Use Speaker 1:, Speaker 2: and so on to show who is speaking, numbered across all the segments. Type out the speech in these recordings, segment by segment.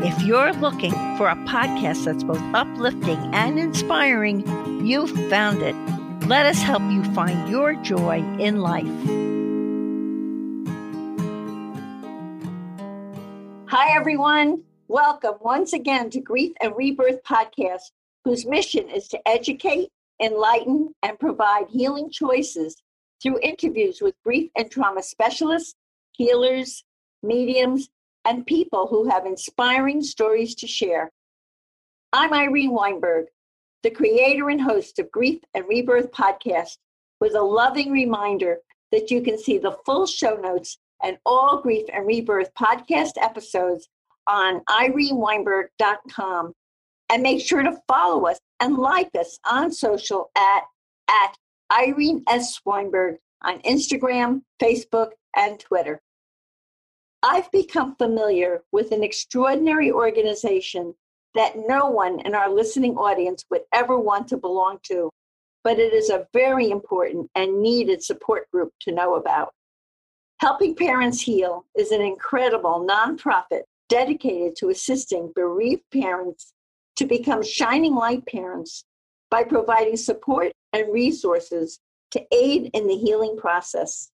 Speaker 1: If you're looking for a podcast that's both uplifting and inspiring, you've found it. Let us help you find your joy in life. Hi, everyone. Welcome once again to Grief and Rebirth Podcast, whose mission is to educate, enlighten, and provide healing choices through interviews with grief and trauma specialists, healers, mediums, and people who have inspiring stories to share. I'm Irene Weinberg, the creator and host of Grief and Rebirth podcast, with a loving reminder that you can see the full show notes and all Grief and Rebirth podcast episodes on ireneweinberg.com. And make sure to follow us and like us on social at, at Irene S. Weinberg on Instagram, Facebook, and Twitter. I've become familiar with an extraordinary organization that no one in our listening audience would ever want to belong to, but it is a very important and needed support group to know about. Helping Parents Heal is an incredible nonprofit dedicated to assisting bereaved parents to become shining light parents by providing support and resources to aid in the healing process.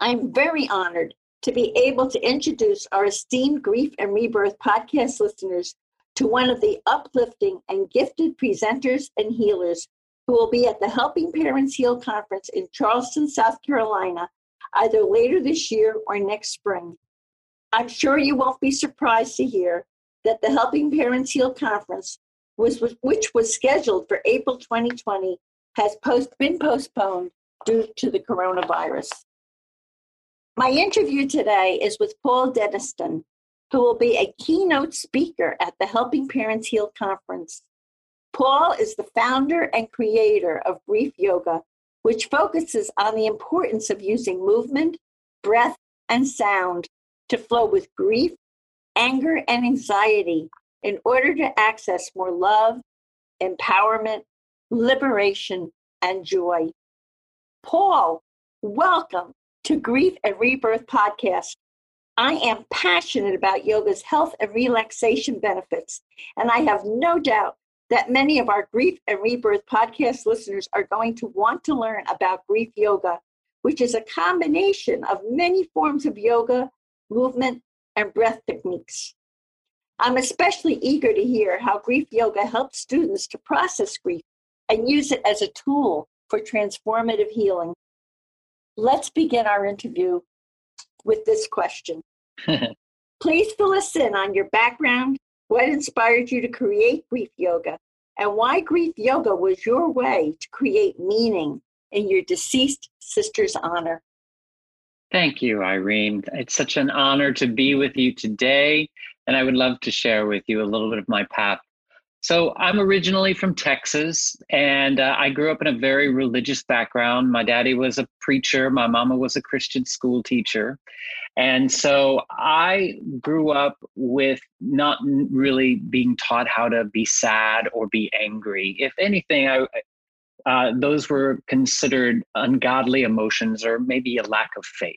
Speaker 1: I'm very honored to be able to introduce our esteemed Grief and Rebirth podcast listeners to one of the uplifting and gifted presenters and healers who will be at the Helping Parents Heal conference in Charleston, South Carolina, either later this year or next spring. I'm sure you won't be surprised to hear that the Helping Parents Heal conference, was, which was scheduled for April 2020, has post, been postponed due to the coronavirus. My interview today is with Paul Denniston, who will be a keynote speaker at the Helping Parents Heal conference. Paul is the founder and creator of Grief Yoga, which focuses on the importance of using movement, breath, and sound to flow with grief, anger, and anxiety in order to access more love, empowerment, liberation, and joy. Paul, welcome to Grief and Rebirth podcast. I am passionate about yoga's health and relaxation benefits, and I have no doubt that many of our Grief and Rebirth podcast listeners are going to want to learn about grief yoga, which is a combination of many forms of yoga, movement, and breath techniques. I'm especially eager to hear how grief yoga helps students to process grief and use it as a tool for transformative healing. Let's begin our interview with this question. Please fill us in on your background, what inspired you to create grief yoga, and why grief yoga was your way to create meaning in your deceased sister's honor.
Speaker 2: Thank you, Irene. It's such an honor to be with you today, and I would love to share with you a little bit of my path so I'm originally from Texas, and uh, I grew up in a very religious background. My daddy was a preacher, my mama was a Christian school teacher. And so I grew up with not really being taught how to be sad or be angry. If anything, I, uh, those were considered ungodly emotions or maybe a lack of faith.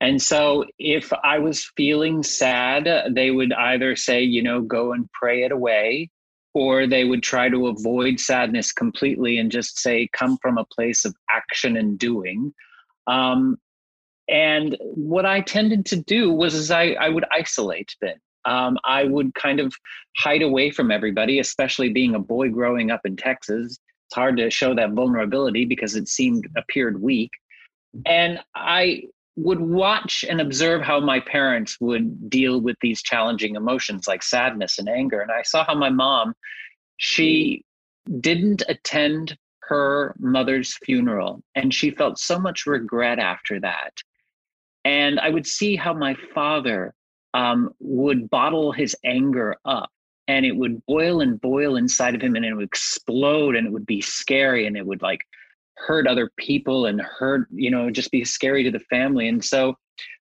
Speaker 2: And so if I was feeling sad, they would either say, you know, go and pray it away, or they would try to avoid sadness completely and just say come from a place of action and doing. Um, and what i tended to do was is i, I would isolate then um, i would kind of hide away from everybody especially being a boy growing up in texas. It's hard to show that vulnerability because it seemed appeared weak. And i would watch and observe how my parents would deal with these challenging emotions like sadness and anger. And i saw how my mom she didn't attend her mother's funeral and she felt so much regret after that. And i would see how my father um, would bottle his anger up and it would boil and boil inside of him and it would explode and it would be scary and it would like hurt other people and hurt you know just be scary to the family. And so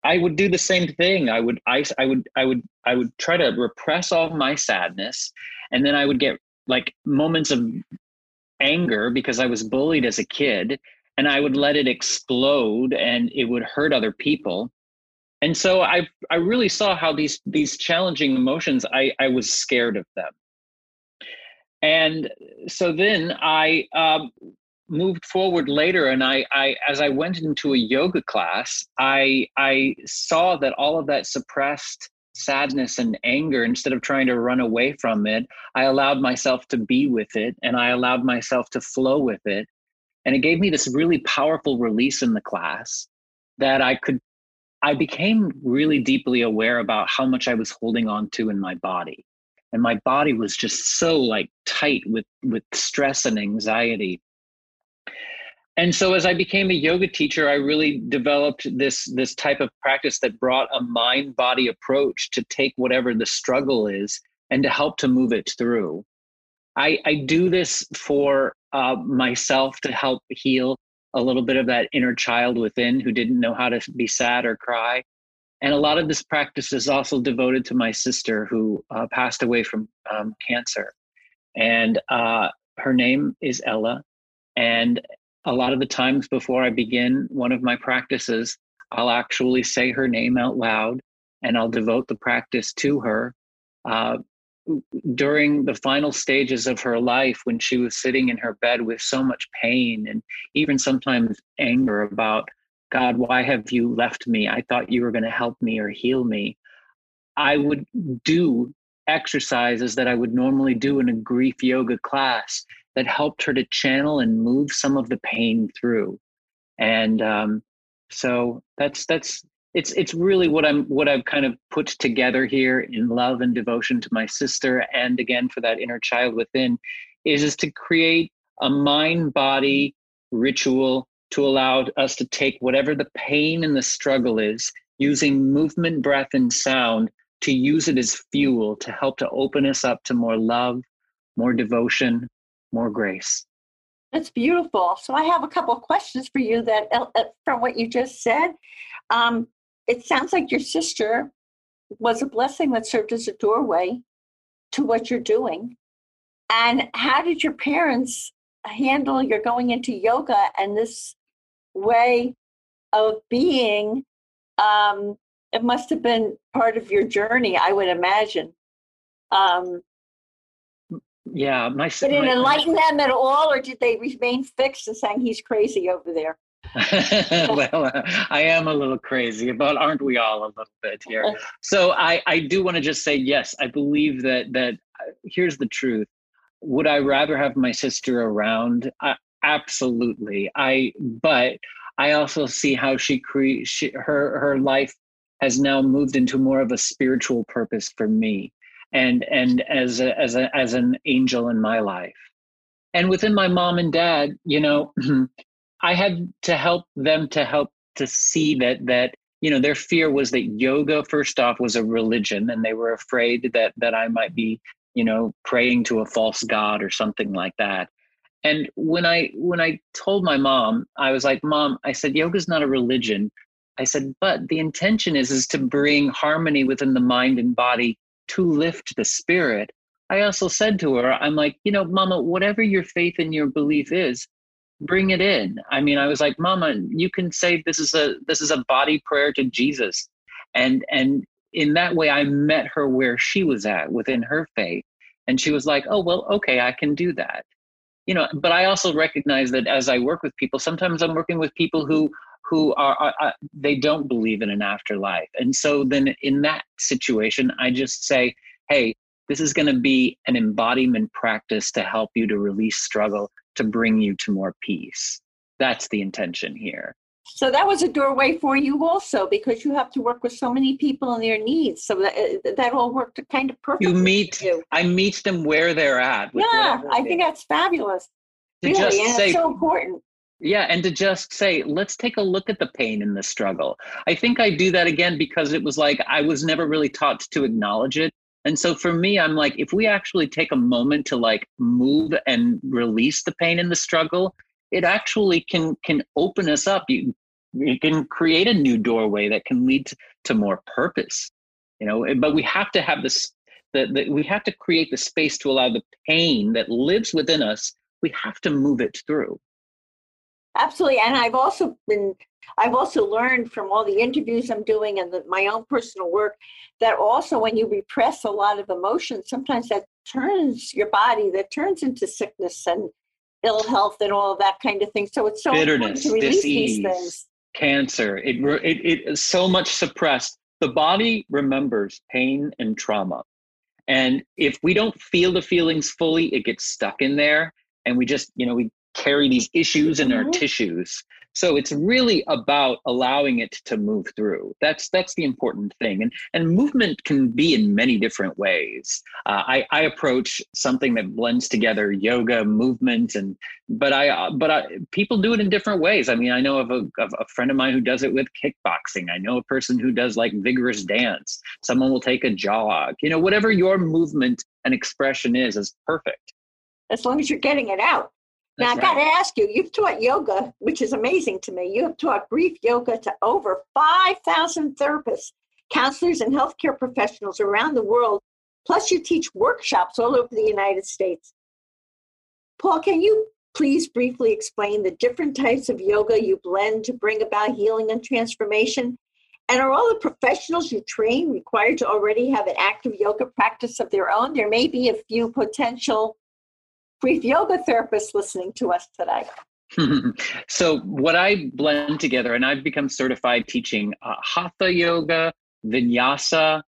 Speaker 2: i would do the same thing. I would i, I would i would i would try to repress all my sadness. And then i would get like moments of anger because i was bullied as a kid and i would let it explode and it would hurt other people. And so i i really saw how these these challenging emotions i i was scared of them. And so then i um, moved forward later and I, I as i went into a yoga class i i saw that all of that suppressed sadness and anger instead of trying to run away from it i allowed myself to be with it and i allowed myself to flow with it. And it gave me this really powerful release in the class that i could i became really deeply aware about how much i was holding on to in my body. And my body was just so like tight with with stress and anxiety and so as i became a yoga teacher i really developed this this type of practice that brought a mind body approach to take whatever the struggle is and to help to move it through. I i do this for uh, myself to help heal a little bit of that inner child within who didn't know how to be sad or cry. And a lot of this practice is also devoted to my sister who uh, passed away from um, cancer. And uh, her name is ella. And a lot of the times before I begin one of my practices, I'll actually say her name out loud and I'll devote the practice to her. Uh, during the final stages of her life, when she was sitting in her bed with so much pain and even sometimes anger about, God, why have you left me? I thought you were going to help me or heal me. I would do exercises that I would normally do in a grief yoga class that helped her to channel and move some of the pain through. And um, so that's that's it's it's really what I'm what I've kind of put together here in love and devotion to my sister, and again for that inner child within, is is to create a mind body ritual to allow us to take whatever the pain and the struggle is, using movement, breath, and sound to use it as fuel to help to open us up to more love, more devotion, more grace.
Speaker 1: That's beautiful. So I have a couple of questions for you that uh, uh, from what you just said. Um, it sounds like your sister was a blessing that served as a doorway to what you're doing. And how did your parents handle your going into yoga and this way of being? Um, it must have been part of your journey, I would imagine. Um,
Speaker 2: yeah, my.
Speaker 1: Sister did it my, enlighten them at all, or did they remain fixed and saying he's crazy over there?
Speaker 2: well, uh, I am a little crazy, but aren't we all a little bit here? So I, I do want to just say yes. I believe that that uh, here's the truth. Would I rather have my sister around? Uh, absolutely. I but I also see how she create her her life has now moved into more of a spiritual purpose for me and and as a, as a, as an angel in my life. And within my mom and dad you know i had to help them to help to see that that you know their fear was that yoga first off was a religion and they were afraid that that i might be you know praying to a false god or something like that. And when i when i told my mom i was like mom i said yoga's not a religion. I said but the intention is is to bring harmony within the mind and body to lift the spirit, I also said to her, I'm like, you know, mama, whatever your faith and your belief is, bring it in. I mean, I was like, mama, you can say this is a this is a body prayer to Jesus. And and in that way I met her where she was at within her faith. And she was like, oh, well, okay, I can do that. You know, but I also recognize that as I work with people, sometimes I'm working with people who who are, are, are, they don't believe in an afterlife. And so then in that situation i just say hey this is going to be an embodiment practice to help you to release struggle to bring you to more peace. That's the intention here.
Speaker 1: So that was a doorway for you also because you have to work with so many people and their needs so that uh, that all worked kind of perfectly
Speaker 2: you meet you. i meet them where they're at
Speaker 1: yeah i think that's fabulous. To really, just say, so important
Speaker 2: yeah, and to just say, let's take a look at the pain and the struggle. I think I do that again because it was like I was never really taught to acknowledge it And so for me, I'm like, if we actually take a moment to like move and release the pain and the struggle, it actually can can open us up. You you can create a new doorway that can lead to, to more purpose. You know, but we have to have this that we have to create the space to allow the pain that lives within us, we have to move it through.
Speaker 1: Absolutely. And I've also been I've also learned from all the interviews I'm doing and the, my own personal work that also when you repress a lot of emotion, sometimes that turns your body, that turns into sickness and ill health and all of that kind of thing. So it's so
Speaker 2: bitterness,
Speaker 1: important to release
Speaker 2: disease,
Speaker 1: these things.
Speaker 2: Cancer, it, it, it is so much suppressed. The body remembers pain and trauma. And if we don't feel the feelings fully, it gets stuck in there. And we just, you know, we carry these issues in mm-hmm. our tissues. So it's really about allowing it to move through. That's that's the important thing. And and movement can be in many different ways. Uh, I, I approach something that blends together yoga movement and but i but I, people do it in different ways. I mean i know of a, of a friend of mine who does it with kickboxing. I know a person who does like vigorous dance. Someone will take a jog. You know whatever your movement and expression is is perfect.
Speaker 1: As long as you're getting it out now, I've got to ask you, you've taught yoga, which is amazing to me. You have taught grief yoga to over 5,000 therapists, counselors, and healthcare professionals around the world. Plus, you teach workshops all over the United States. Paul, can you please briefly explain the different types of yoga you blend to bring about healing and transformation? And are all the professionals you train required to already have an active yoga practice of their own? There may be a few potential grief yoga therapists listening to us today.
Speaker 2: so, what I blend together, and I've become certified teaching uh, hatha yoga, vinyasa,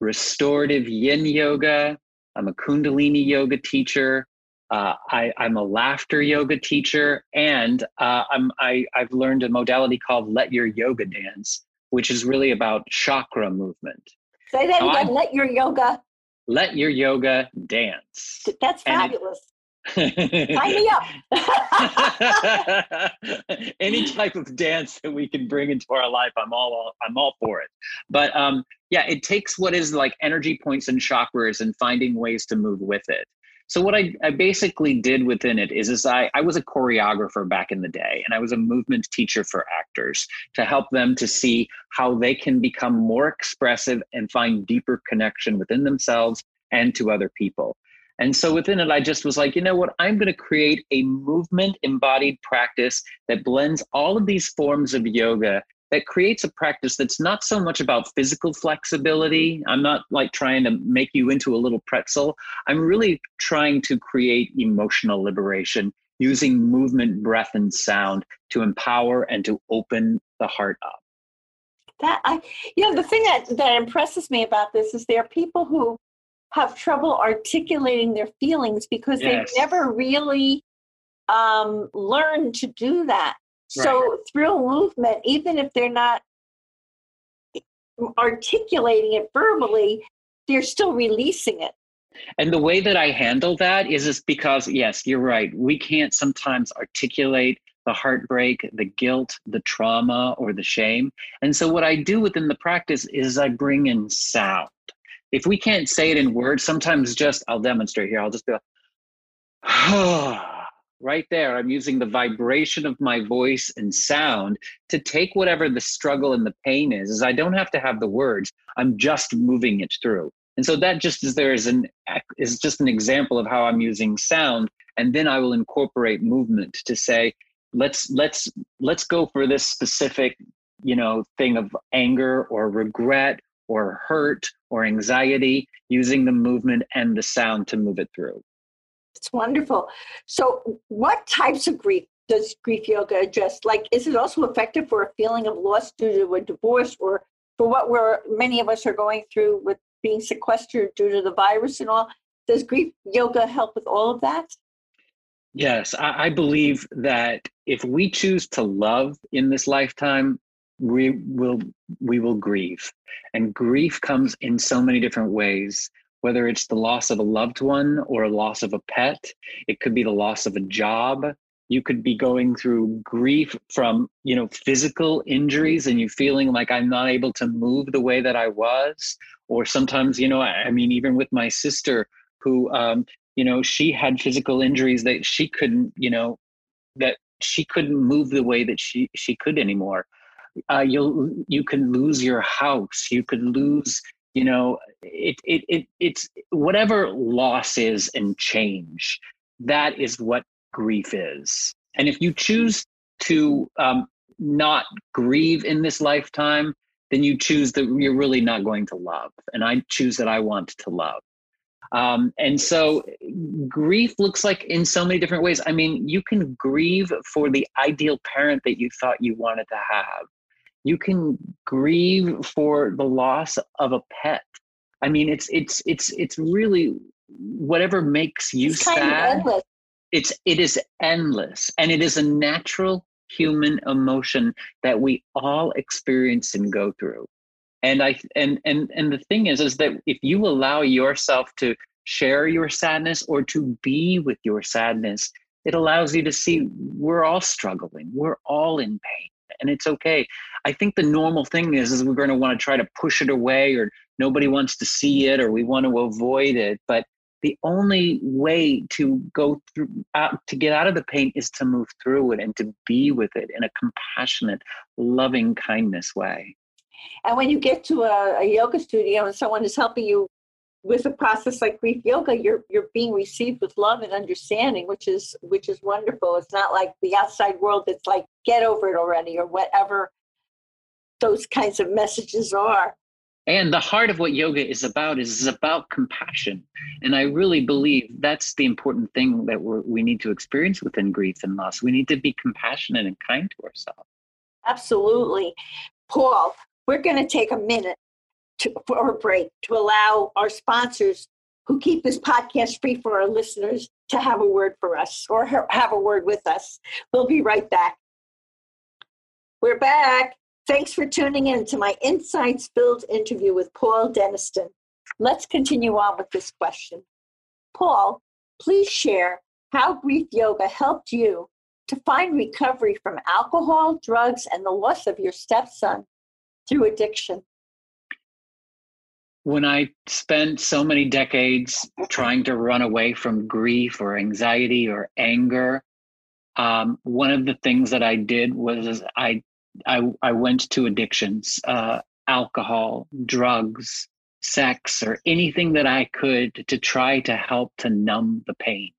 Speaker 2: restorative yin yoga. I'm a Kundalini yoga teacher. Uh, I, am a laughter yoga teacher, and uh, I'm, I, I've learned a modality called Let Your Yoga Dance, which is really about chakra movement.
Speaker 1: Say that again. I, let your yoga.
Speaker 2: Let your yoga dance.
Speaker 1: That's fabulous. Sign me up.
Speaker 2: Any type of dance that we can bring into our life, I'm all I'm all for it. But um, yeah, it takes what is like energy points and chakras and finding ways to move with it. So what I, I basically did within it is, is I, I was a choreographer back in the day, and I was a movement teacher for actors to help them to see how they can become more expressive and find deeper connection within themselves and to other people. And so within it, I just was like, you know what? I'm going to create a movement embodied practice that blends all of these forms of yoga that creates a practice that's not so much about physical flexibility. I'm not like trying to make you into a little pretzel. I'm really trying to create emotional liberation using movement, breath, and sound to empower and to open the heart up.
Speaker 1: That I, you know, the thing that that impresses me about this is there are people who have trouble articulating their feelings because yes. they've never really um, learned to do that. Right. So through movement, even if they're not articulating it verbally, they're still releasing it.
Speaker 2: And the way that I handle that is is because yes, you're right. We can't sometimes articulate the heartbreak, the guilt, the trauma, or the shame. And so what I do within the practice is I bring in sound if we can't say it in words, sometimes just I'll demonstrate here. I'll just be like, right there. I'm using the vibration of my voice and sound to take whatever the struggle and the pain is. Is I don't have to have the words. I'm just moving it through. And so that just is there is an is just an example of how I'm using sound. And then I will incorporate movement to say, let's let's let's go for this specific, you know, thing of anger or regret or hurt or anxiety using the movement and the sound to move it through.
Speaker 1: It's wonderful. So, what types of grief does grief yoga address? Like, is it also effective for a feeling of loss due to a divorce or for what we're many of us are going through with being sequestered due to the virus and all? Does grief yoga help with all of that?
Speaker 2: Yes, I, I believe that if we choose to love in this lifetime, we will we will grieve. And grief comes in so many different ways whether it's the loss of a loved one or a loss of a pet. It could be the loss of a job. You could be going through grief from you know physical injuries and you feeling like i'm not able to move the way that i was. Or sometimes you know i, I mean even with my sister who um, you know she had physical injuries that she couldn't you know that she couldn't move the way that she she could anymore uh, you'll you can lose your house you could lose you know it, it it it's whatever loss is and change that is what grief is and if you choose to um, not grieve in this lifetime then you choose that you're really not going to love and i choose that i want to love um, and so grief looks like in so many different ways. I mean, you can grieve for the ideal parent that you thought you wanted to have. You can grieve for the loss of a pet. I mean, it's it's it's it's really whatever makes you
Speaker 1: it's
Speaker 2: sad. It's it is endless, and it is a natural human emotion that we all experience and go through and i and and and the thing is is that if you allow yourself to share your sadness or to be with your sadness it allows you to see we're all struggling we're all in pain and it's okay i think the normal thing is is we're going to want to try to push it away or nobody wants to see it or we want to avoid it but the only way to go through out to get out of the pain is to move through it and to be with it in a compassionate loving kindness way
Speaker 1: and when you get to a, a yoga studio and someone is helping you with a process like grief yoga, you're you're being received with love and understanding, which is which is wonderful. It's not like the outside world that's like get over it already or whatever those kinds of messages are.
Speaker 2: And the heart of what yoga is about is, is about compassion. And I really believe that's the important thing that we we need to experience within grief and loss. We need to be compassionate and kind to ourselves.
Speaker 1: Absolutely. Paul, we're going to take a minute to, for a break to allow our sponsors who keep this podcast free for our listeners to have a word for us or have a word with us. We'll be right back. We're back. Thanks for tuning in to my insights filled interview with Paul Denniston. Let's continue on with this question. Paul, please share how grief yoga helped you to find recovery from alcohol, drugs, and the loss of your stepson through addiction?
Speaker 2: When I spent so many decades trying to run away from grief or anxiety or anger, um, one of the things that I did was I I, I went to addictions, uh, alcohol, drugs, sex, or anything that I could to try to help to numb the pain.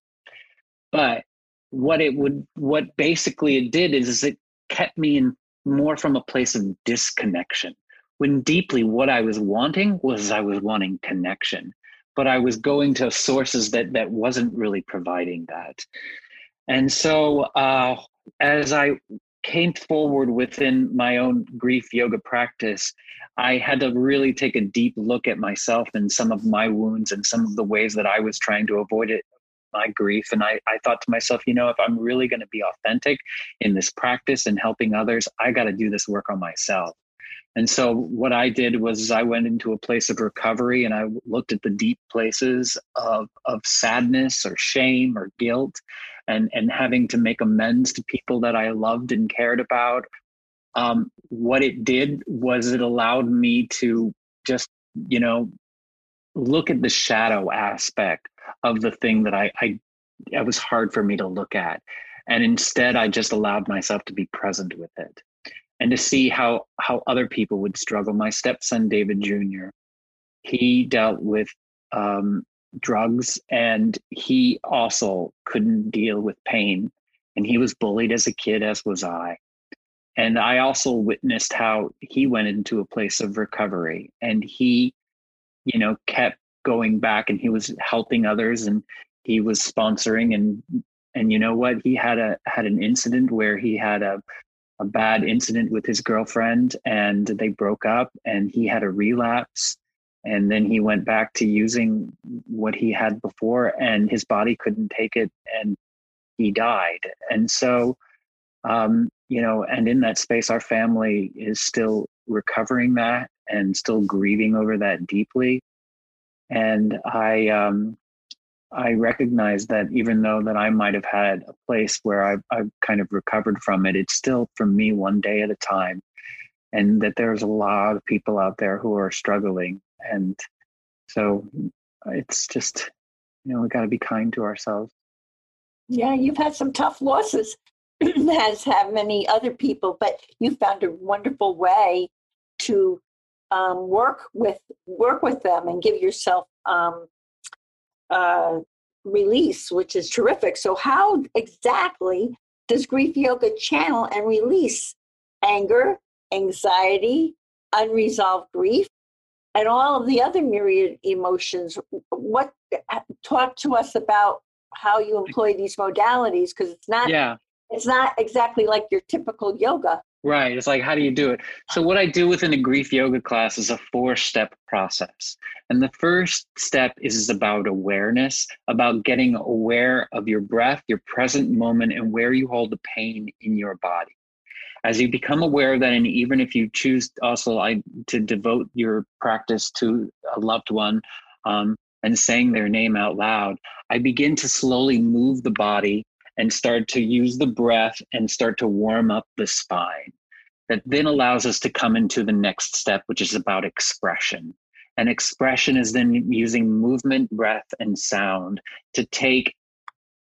Speaker 2: But what it would, what basically it did is, is it kept me in more from a place of disconnection when deeply what i was wanting was i was wanting connection but i was going to sources that that wasn't really providing that and so uh, as i came forward within my own grief yoga practice i had to really take a deep look at myself and some of my wounds and some of the ways that i was trying to avoid it my grief. And I, I thought to myself, you know, if I'm really going to be authentic in this practice and helping others, I got to do this work on myself. And so what I did was I went into a place of recovery and I looked at the deep places of, of sadness or shame or guilt and, and having to make amends to people that I loved and cared about. Um, what it did was it allowed me to just, you know, look at the shadow aspect of the thing that I, I it was hard for me to look at and instead i just allowed myself to be present with it and to see how how other people would struggle. My stepson david jr he dealt with um, drugs and he also couldn't deal with pain and he was bullied as a kid as was i. And i also witnessed how he went into a place of recovery and he you know kept going back and he was helping others and he was sponsoring and and you know what? He had a had an incident where he had a a bad incident with his girlfriend and they broke up and he had a relapse and then he went back to using what he had before and his body couldn't take it and he died. And so um, you know and in that space our family is still recovering that and still grieving over that deeply. And I um, I recognize that even though that I might have had a place where I've, I've kind of recovered from it, it's still for me one day at a time. And that there's a lot of people out there who are struggling. And so it's just, you know, we got to be kind to ourselves.
Speaker 1: Yeah, you've had some tough losses, as have many other people, but you found a wonderful way to um, work with work with them and give yourself um, uh, release, which is terrific. So, how exactly does grief yoga channel and release anger, anxiety, unresolved grief, and all of the other myriad emotions? What talk to us about how you employ these modalities because it's not yeah. it's not exactly like your typical yoga.
Speaker 2: Right. It's like, how do you do it? So, what I do within a grief yoga class is a four step process. And the first step is about awareness, about getting aware of your breath, your present moment, and where you hold the pain in your body. As you become aware of that, and even if you choose also I, to devote your practice to a loved one um, and saying their name out loud, I begin to slowly move the body and start to use the breath and start to warm up the spine. That then allows us to come into the next step, which is about expression. And expression is then using movement, breath, and sound to take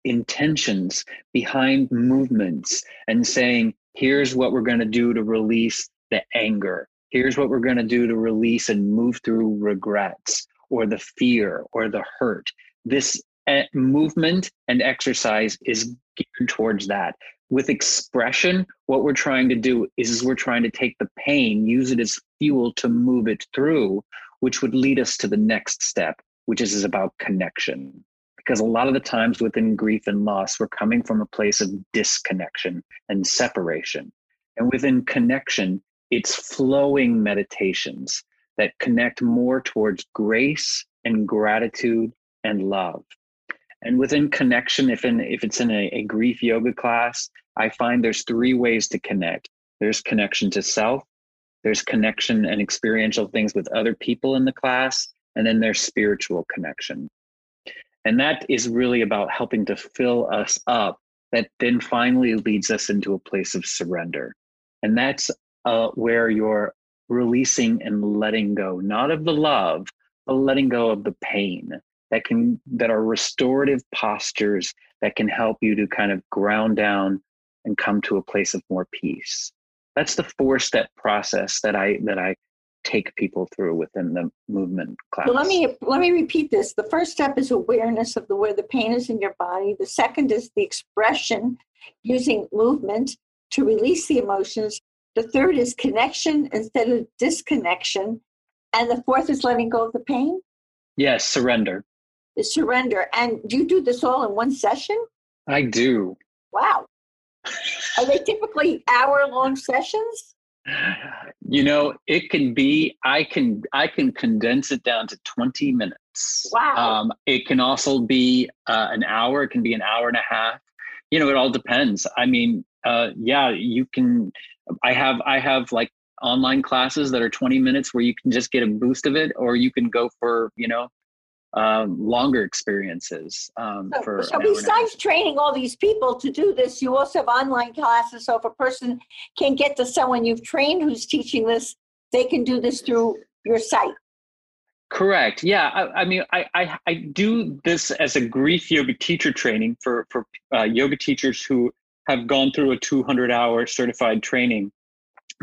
Speaker 2: intentions behind movements and saying, here's what we're going to do to release the anger. Here's what we're going to do to release and move through regrets or the fear or the hurt. This eh, movement and exercise is geared towards that. With expression, what we're trying to do is we're trying to take the pain, use it as fuel to move it through, which would lead us to the next step, which is, is about connection. Because a lot of the times within grief and loss, we're coming from a place of disconnection and separation. And within connection, it's flowing meditations that connect more towards grace and gratitude and love. And within connection, if in if it's in a, a grief yoga class, I find there's three ways to connect. There's connection to self, there's connection and experiential things with other people in the class, and then there's spiritual connection. And that is really about helping to fill us up, that then finally leads us into a place of surrender. And that's uh, where you're releasing and letting go, not of the love, but letting go of the pain, that can that are restorative postures that can help you to kind of ground down and come to a place of more peace that's the four step process that i that i take people through within the movement class.
Speaker 1: let me let me repeat this. The first step is awareness of the where the pain is in your body. The second is the expression using movement to release the emotions. The third is connection instead of disconnection. And the fourth is letting go of the pain.
Speaker 2: Yes, surrender
Speaker 1: the surrender. And do you do this all in one session?
Speaker 2: I do.
Speaker 1: Wow. Are they typically hour long sessions?
Speaker 2: You know, it can be. I can I can condense it down to twenty minutes.
Speaker 1: Wow.
Speaker 2: Um, it can also be uh, an hour. It can be an hour and a half. You know, it all depends. I mean, uh, yeah, you can. I have I have like online classes that are 20 minutes where you can just get a boost of it or you can go for you know um, longer experiences. Um,
Speaker 1: so,
Speaker 2: for
Speaker 1: so besides training all these people to do this, you also have online classes. So if a person can get to someone you've trained who's teaching this, they can do this through your site.
Speaker 2: Correct. Yeah. I, I mean, I, I, I do this as a grief yoga teacher training for for uh, yoga teachers who have gone through a 200 hour certified training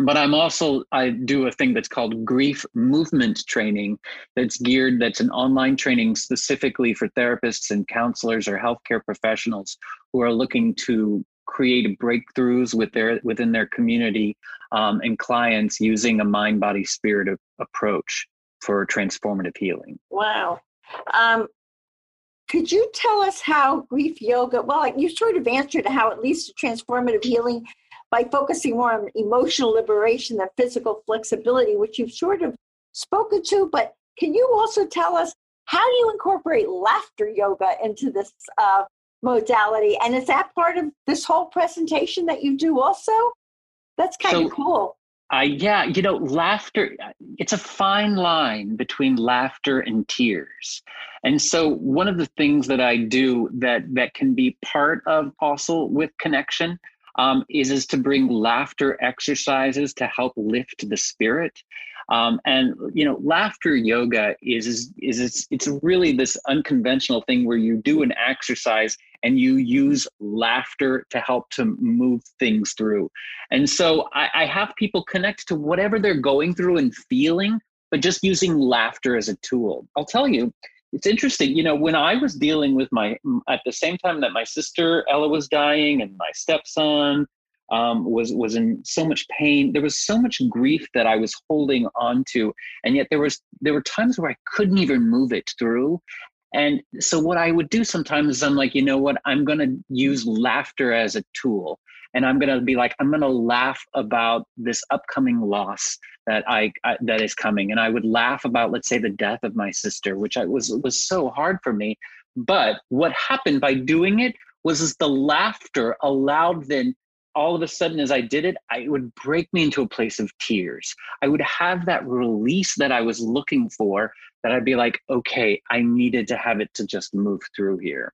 Speaker 2: but i'm also i do a thing that's called grief movement training that's geared that's an online training specifically for therapists and counselors or healthcare professionals who are looking to create breakthroughs with their within their community um, and clients using a mind body spirit approach for transformative healing.
Speaker 1: Wow. Um, could you tell us how grief yoga well you sort of answered how at least transformative healing by focusing more on emotional liberation than physical flexibility, which you've sort of spoken to. But can you also tell us how do you incorporate laughter yoga into this uh, modality? And is that part of this whole presentation that you do also? That's kind so, of cool.
Speaker 2: Uh, yeah, you know, laughter, it's a fine line between laughter and tears. And so one of the things that I do that that can be part of also with connection um, is, is to bring laughter exercises to help lift the spirit. Um, and you know, laughter yoga is is, is it's, it's really this unconventional thing where you do an exercise and you use laughter to help to move things through. And so I, I have people connect to whatever they're going through and feeling, but just using laughter as a tool. I'll tell you, it's interesting. You know, when I was dealing with my, at the same time that my sister Ella was dying and my stepson um, was was in so much pain. There was so much grief that I was holding on to, and yet there was there were times where I couldn't even move it through. And so what I would do sometimes is I'm like, you know what? I'm going to use laughter as a tool. And I'm going to be like, I'm going to laugh about this upcoming loss that I, I, that is coming. And I would laugh about, let's say, the death of my sister, which I was was so hard for me. But what happened by doing it was is the laughter allowed then all of a sudden as i did it I, it would break me into a place of tears i would have that release that i was looking for that i'd be like okay i needed to have it to just move through here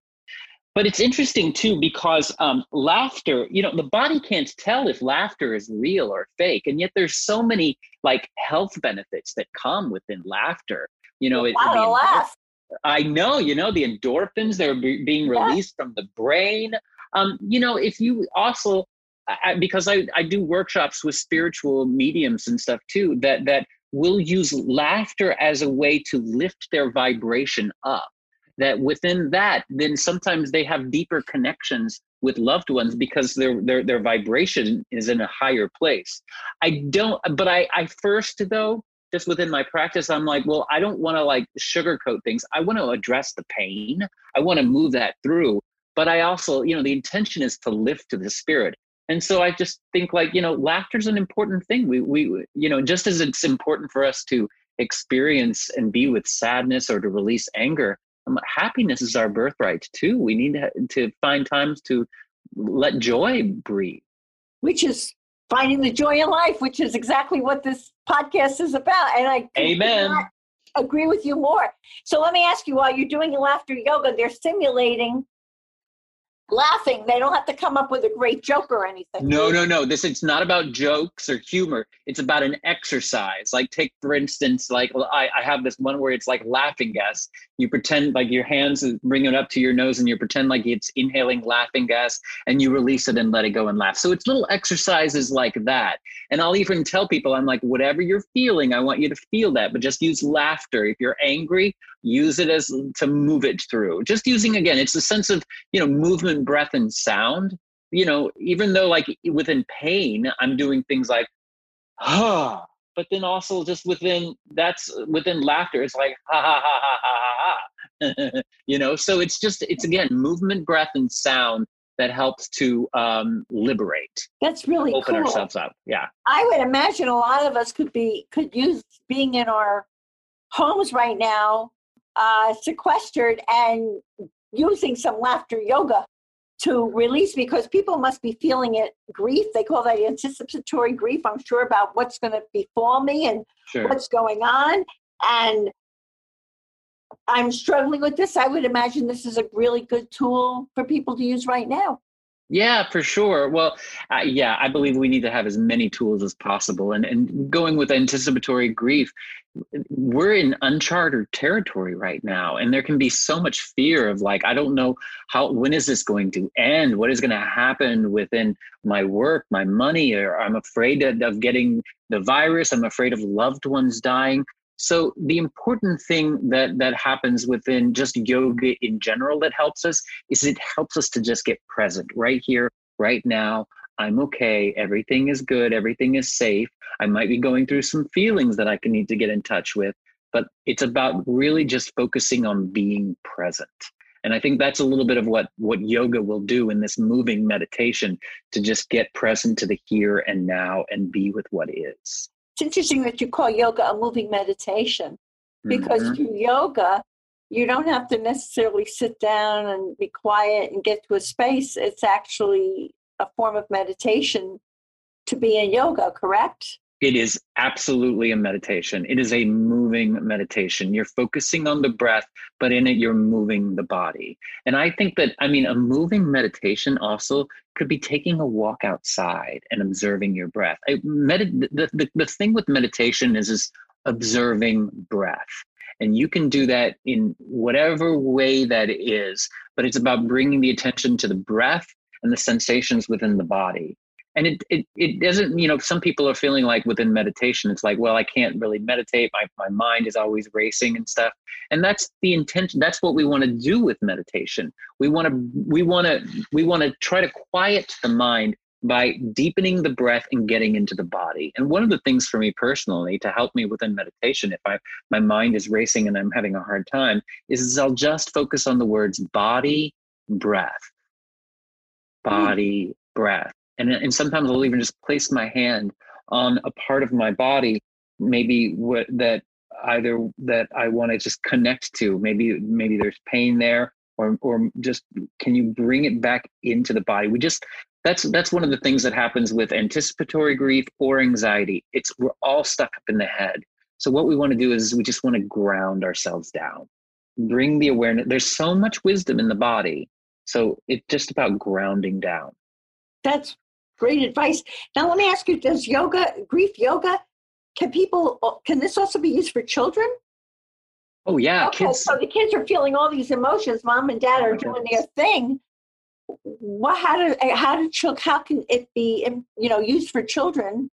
Speaker 2: but it's interesting too because um, laughter you know the body can't tell if laughter is real or fake and yet there's so many like health benefits that come within laughter you know it,
Speaker 1: wow, laugh.
Speaker 2: i know you know the endorphins that are be- being released yeah. from the brain um, you know, if you also I, because I, I do workshops with spiritual mediums and stuff too that that will use laughter as a way to lift their vibration up that within that then sometimes they have deeper connections with loved ones because their their their vibration is in a higher place. I don't but i i first though just within my practice i'm like well i don't want to like sugarcoat things. I want to address the pain. I want to move that through. But i also you know the intention is to lift to the spirit. And so i just think like you know laughter is an important thing. We we you know just as it's important for us to experience and be with sadness or to release anger Um, happiness is our birthright too. We need to, to find times to let joy breathe.
Speaker 1: Which is finding the joy in life which is exactly what this podcast is about and i
Speaker 2: amen.
Speaker 1: agree with you more. So let me ask you while you're doing laughter yoga they're simulating laughing. They don't have to come up with a great joke or anything.
Speaker 2: No, no, no. This it's not about jokes or humor. It's about an exercise. Like take for instance, like I, I have this one where it's like laughing gas. You pretend like your hands bring it up to your nose and you pretend like it's inhaling laughing gas and you release it and let it go and laugh. So it's little exercises like that. And I'll even tell people, I'm like, whatever you're feeling, I want you to feel that, but just use laughter. If you're angry, use it as to move it through. Just using again, it's a sense of, you know, movement, breath, and sound. You know, even though like within pain, I'm doing things like, ah, but then also just within that's within laughter, it's like ha ha ha ha ha ha ha. you know, so it's just it's again movement, breath, and sound that helps to um, liberate.
Speaker 1: That's really
Speaker 2: open
Speaker 1: cool.
Speaker 2: ourselves up. Yeah,
Speaker 1: I would imagine a lot of us could be could use being in our homes right now, uh, sequestered and using some laughter yoga to release because people must be feeling it grief. They call that anticipatory grief. I'm sure about what's going to befall me and sure. what's going on. And I'm struggling with this. I would imagine this is a really good tool for people to use right now.
Speaker 2: Yeah, for sure. Well, uh, yeah, I believe we need to have as many tools as possible. And and going with anticipatory grief, we're in uncharted territory right now, and there can be so much fear of like, I don't know how when is this going to end? What is going to happen within my work, my money? Or I'm afraid of, of getting the virus. I'm afraid of loved ones dying. So the important thing that that happens within just yoga in general that helps us is it helps us to just get present right here, right now. I'm okay. Everything is good. Everything is safe. I might be going through some feelings that I can need to get in touch with, but it's about really just focusing on being present. And I think that's a little bit of what what yoga will do in this moving meditation to just get present to the here and now and be with what is.
Speaker 1: It's interesting that you call yoga a moving meditation because mm-hmm. through yoga, you don't have to necessarily sit down and be quiet and get to a space. It's actually a form of meditation to be in yoga, correct?
Speaker 2: It is absolutely a meditation. It is a moving meditation. You're focusing on the breath, but in it, you're moving the body. And I think that, I mean, a moving meditation also could be taking a walk outside and observing your breath. I, med- the, the, the thing with meditation is, is observing breath. And you can do that in whatever way that is, but it's about bringing the attention to the breath and the sensations within the body and it, it it doesn't you know some people are feeling like within meditation it's like well i can't really meditate. My, my mind is always racing and stuff. And that's the intention that's what we want to do with meditation. We want to we want to we want to try to quiet the mind by deepening the breath and getting into the body. And one of the things for me personally to help me within meditation if i my mind is racing and i'm having a hard time is, is i'll just focus on the words body breath. Hmm. body breath and and sometimes I'll even just place my hand on a part of my body, maybe what that either that I want to just connect to. Maybe maybe there's pain there, or or just can you bring it back into the body? We just that's that's one of the things that happens with anticipatory grief or anxiety. It's we're all stuck up in the head. So what we want to do is we just want to ground ourselves down, bring the awareness. There's so much wisdom in the body, so it's just about grounding down.
Speaker 1: That's great advice. Now, let me ask you: Does yoga, grief yoga, can people? Can this also be used for children?
Speaker 2: Oh yeah,
Speaker 1: okay, kids. So the kids are feeling all these emotions. Mom and dad oh, are doing their thing. What? How do how do? How can it be? You know, used for children?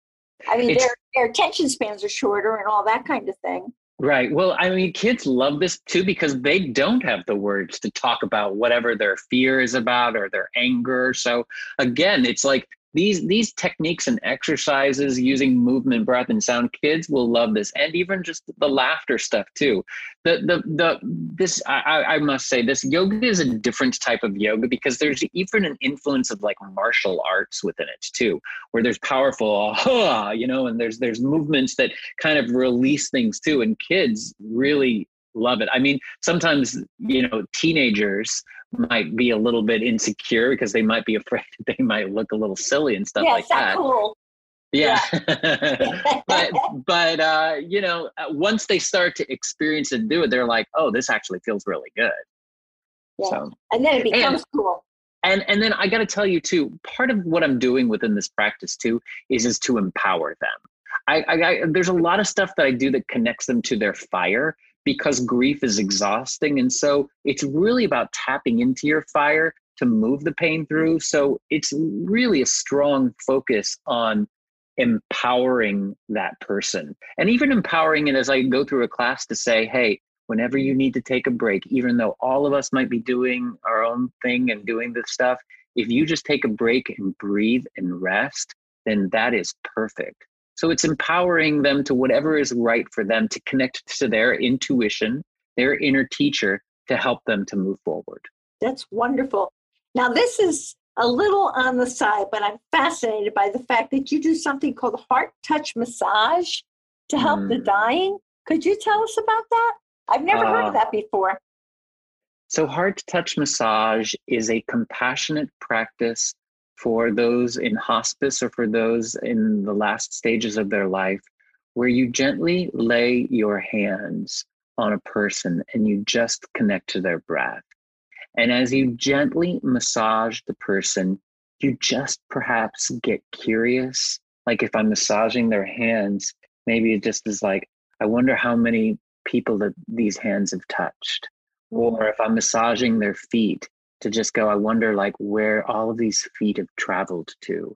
Speaker 1: I mean, their their attention spans are shorter and all that kind of thing.
Speaker 2: Right. Well, I mean, kids love this too because they don't have the words to talk about whatever their fear is about or their anger. So again, it's like these these techniques and exercises using movement breath and sound kids will love this and even just the laughter stuff too. The the the this i i must say this yoga is a different type of yoga because there's even an influence of like martial arts within it too where there's powerful you know and there's there's movements that kind of release things too and kids really love it i mean sometimes you know teenagers might be a little bit insecure because they might be afraid that they might look a little silly and stuff
Speaker 1: yeah,
Speaker 2: like that.
Speaker 1: Yeah, cool.
Speaker 2: Yeah. yeah. but but uh, you know, uh, once they start to experience and do it, they're like, oh, this actually feels really good.
Speaker 1: Yeah. So and then it becomes and, cool.
Speaker 2: And and then I gotta tell you too, part of what I'm doing within this practice too is is to empower them. I, I, I there's a lot of stuff that I do that connects them to their fire because grief is exhausting. And so it's really about tapping into your fire to move the pain through. So it's really a strong focus on empowering that person and even empowering it as I go through a class to say, hey, whenever you need to take a break, even though all of us might be doing our own thing and doing this stuff, if you just take a break and breathe and rest, then that is perfect. So it's empowering them to whatever is right for them to connect to their intuition, their inner teacher to help them to move forward.
Speaker 1: That's wonderful. Now, this is a little on the side, but I'm fascinated by the fact that you do something called heart touch massage to help mm. the dying. Could you tell us about that? I've never uh, heard of uh, that before.
Speaker 2: So, heart touch massage is a compassionate practice for those in hospice or for those in the last stages of their life, where you gently lay your hands on a person and you just connect to their breath. And as you gently massage the person, you just perhaps get curious. Like if I'm massaging their hands, maybe it just is like, I wonder how many people that these hands have touched. Or if I'm massaging their feet, to just go, I wonder like where all of these feet have traveled to.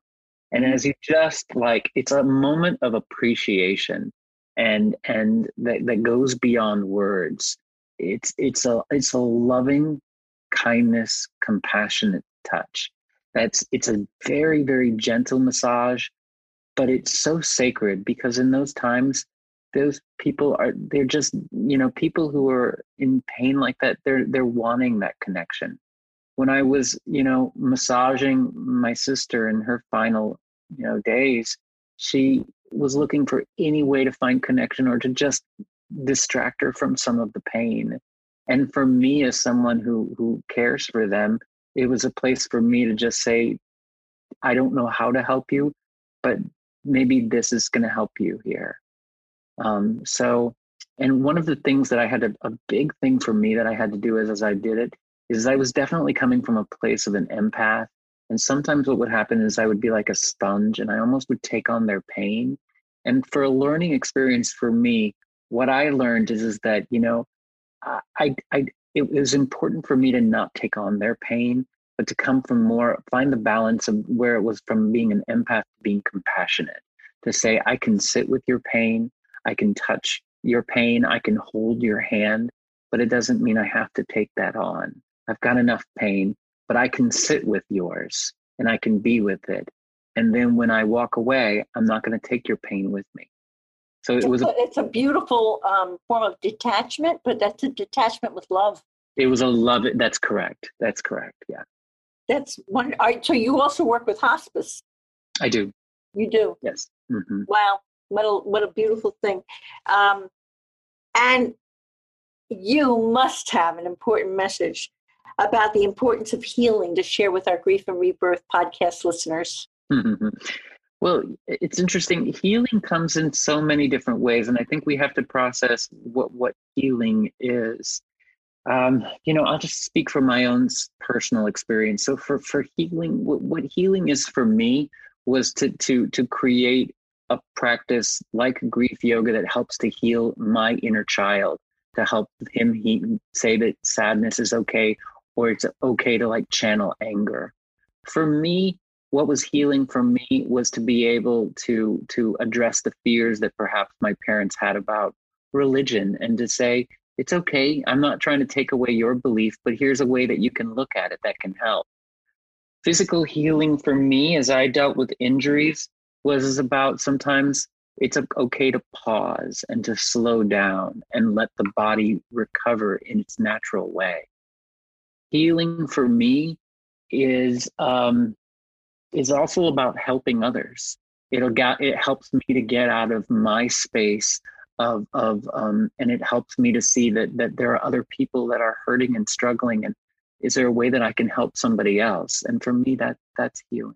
Speaker 2: And mm-hmm. as you just like, it's a moment of appreciation and and that, that goes beyond words. It's it's a it's a loving kindness, compassionate touch. That's it's a very, very gentle massage, but it's so sacred because in those times those people are they're just you know people who are in pain like that they're they're wanting that connection when I was, you know, massaging my sister in her final, you know, days, she was looking for any way to find connection or to just distract her from some of the pain. And for me, as someone who who cares for them, it was a place for me to just say, I don't know how to help you, but maybe this is going to help you here. Um, so, and one of the things that I had a, a big thing for me that I had to do is as I did it is I was definitely coming from a place of an empath. And sometimes what would happen is I would be like a sponge and I almost would take on their pain. And for a learning experience for me, what I learned is, is that, you know, I, I, it was important for me to not take on their pain, but to come from more, find the balance of where it was from being an empath to being compassionate, to say, I can sit with your pain, I can touch your pain, I can hold your hand, but it doesn't mean I have to take that on. I've got enough pain, but I can sit with yours and I can be with it. And then when I walk away, I'm not going to take your pain with me. So it was.
Speaker 1: A, it's a beautiful um, form of detachment, but that's a detachment with love.
Speaker 2: It was a love. That's correct. That's correct. Yeah.
Speaker 1: That's one. I, So you also work with hospice.
Speaker 2: I do.
Speaker 1: You do.
Speaker 2: Yes. Mm-hmm.
Speaker 1: Wow. What a what a beautiful thing. Um, and you must have an important message about the importance of healing to share with our Grief and Rebirth podcast listeners.
Speaker 2: Mm-hmm. Well, it's interesting. Healing comes in so many different ways, and I think we have to process what what healing is. Um, you know, I'll just speak from my own personal experience. So, for for healing, what, what healing is for me was to to to create a practice like grief yoga that helps to heal my inner child, to help him he say that sadness is okay, or it's okay to like channel anger. For me, what was healing for me was to be able to to address the fears that perhaps my parents had about religion and to say it's okay. I'm not trying to take away your belief but here's a way that you can look at it that can help. Physical healing for me as i dealt with injuries was about sometimes it's okay to pause and to slow down and let the body recover in its natural way healing for me is um, is also about helping others. It'll get it helps me to get out of my space of of um, and it helps me to see that that there are other people that are hurting and struggling and is there a way that I can help somebody else? And for me that that's healing.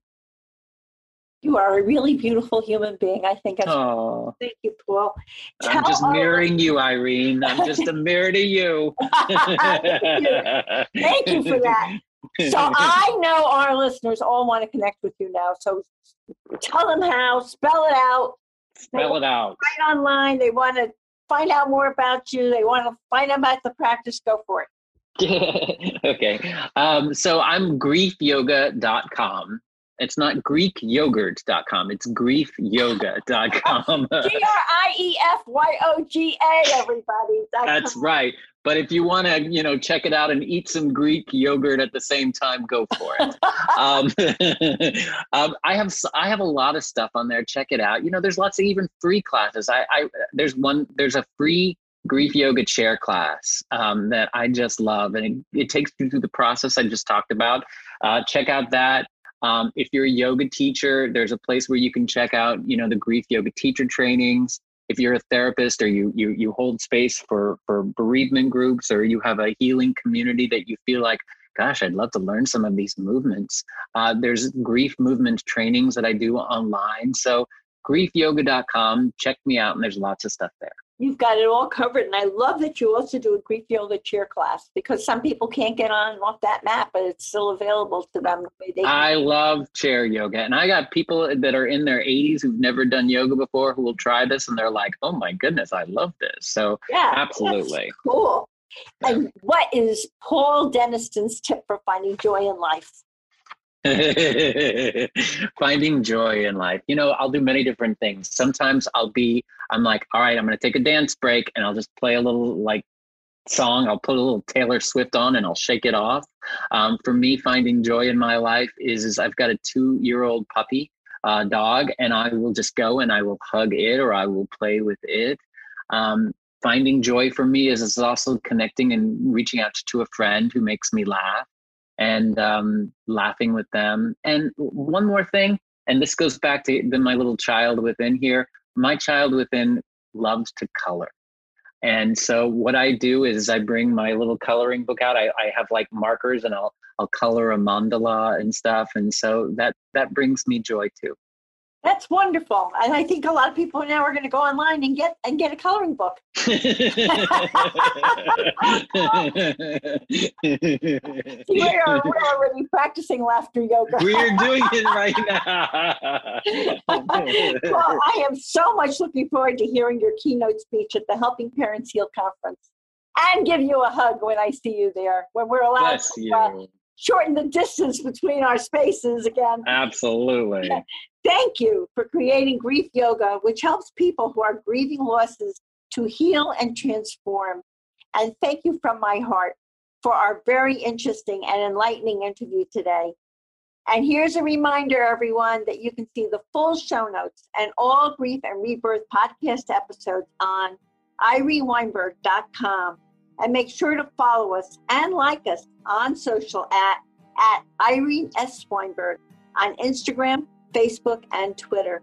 Speaker 1: You are a really beautiful human being. I think.
Speaker 2: Oh,
Speaker 1: thank you, Paul.
Speaker 2: Tell I'm just mirroring you, Irene. I'm just a mirror to you.
Speaker 1: thank you. Thank you for that so I know our listeners all want to connect with you now. So tell them how, spell it out.
Speaker 2: Spell it out.
Speaker 1: Right online. They want to find out more about you. They want to find out about the practice. Go for it.
Speaker 2: okay. Um, so I'm griefyoga.com. It's not greekyogurt.com. It's griefyoga.com.
Speaker 1: G R I E F Y O G A, everybody.
Speaker 2: That's right. But if you want to, you know, check it out and eat some Greek yogurt at the same time, go for it. um, um, I have I have a lot of stuff on there. Check it out. You know, there's lots of even free classes. I, I there's one there's a free grief yoga chair class um, that I just love, and it, it, takes you through the process I just talked about. Uh, check out that. Um, if you're a yoga teacher, there's a place where you can check out, you know, the grief yoga teacher trainings. If you're a therapist or you you you hold space for for bereavement groups or you have a healing community that you feel like gosh i'd love to learn some of these movements uh, there's grief movement trainings that i do online. So griefyoga.com check me out and there's lots of stuff there
Speaker 1: You've got it all covered. And I love that you also do a grief yoga chair class because some people can't get on and off that mat, but it's still available to them.
Speaker 2: I love chair yoga. And I got people that are in their 80s who've never done yoga before who will try this and they're like, oh my goodness, I love this. So, yeah, absolutely.
Speaker 1: Cool. And what is Paul Denniston's tip for finding joy in life?
Speaker 2: finding joy in life. You know i'll do many different things. Sometimes i'll be i'm like all right i'm to take a dance break and i'll just play a little like song. I'll put a little taylor swift on and i'll shake it off. Um, for me finding joy in my life is, is i've got a two year old puppy uh, dog and i will just go and i will hug it or i will play with it. Um, finding joy for me is, is also connecting and reaching out to a friend who makes me laugh and um, laughing with them. And one more thing, and this goes back to my little child within here. My child within loves to color. And so what I do is I bring my little coloring book out. I, I have like markers and I'll I'll color a mandala and stuff. And so that that brings me joy too.
Speaker 1: That's wonderful. And I think a lot of people now are going to go online and get and get a coloring book. We are, we're already practicing laughter yoga.
Speaker 2: We're doing it right now.
Speaker 1: well, I am so much looking forward to hearing your keynote speech at the Helping Parents Heal conference and give you a hug when I see you there, when we're allowed
Speaker 2: Bless
Speaker 1: to uh, shorten the distance between our spaces again.
Speaker 2: Absolutely.
Speaker 1: Thank you for creating Grief Yoga, which helps people who are grieving losses to heal and transform. And thank you from my heart for our very interesting and enlightening interview today. And here's a reminder, everyone, that you can see the full show notes and all Grief and Rebirth podcast episodes on ireneweinberg.com. And make sure to follow us and like us on social at, at Irene S. Weinberg on Instagram, Facebook, and Twitter.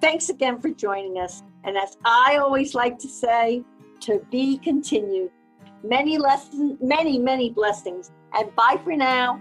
Speaker 1: Thanks again for joining us. And as I always like to say, to be continued. Many lessons, many, many blessings. And bye for now.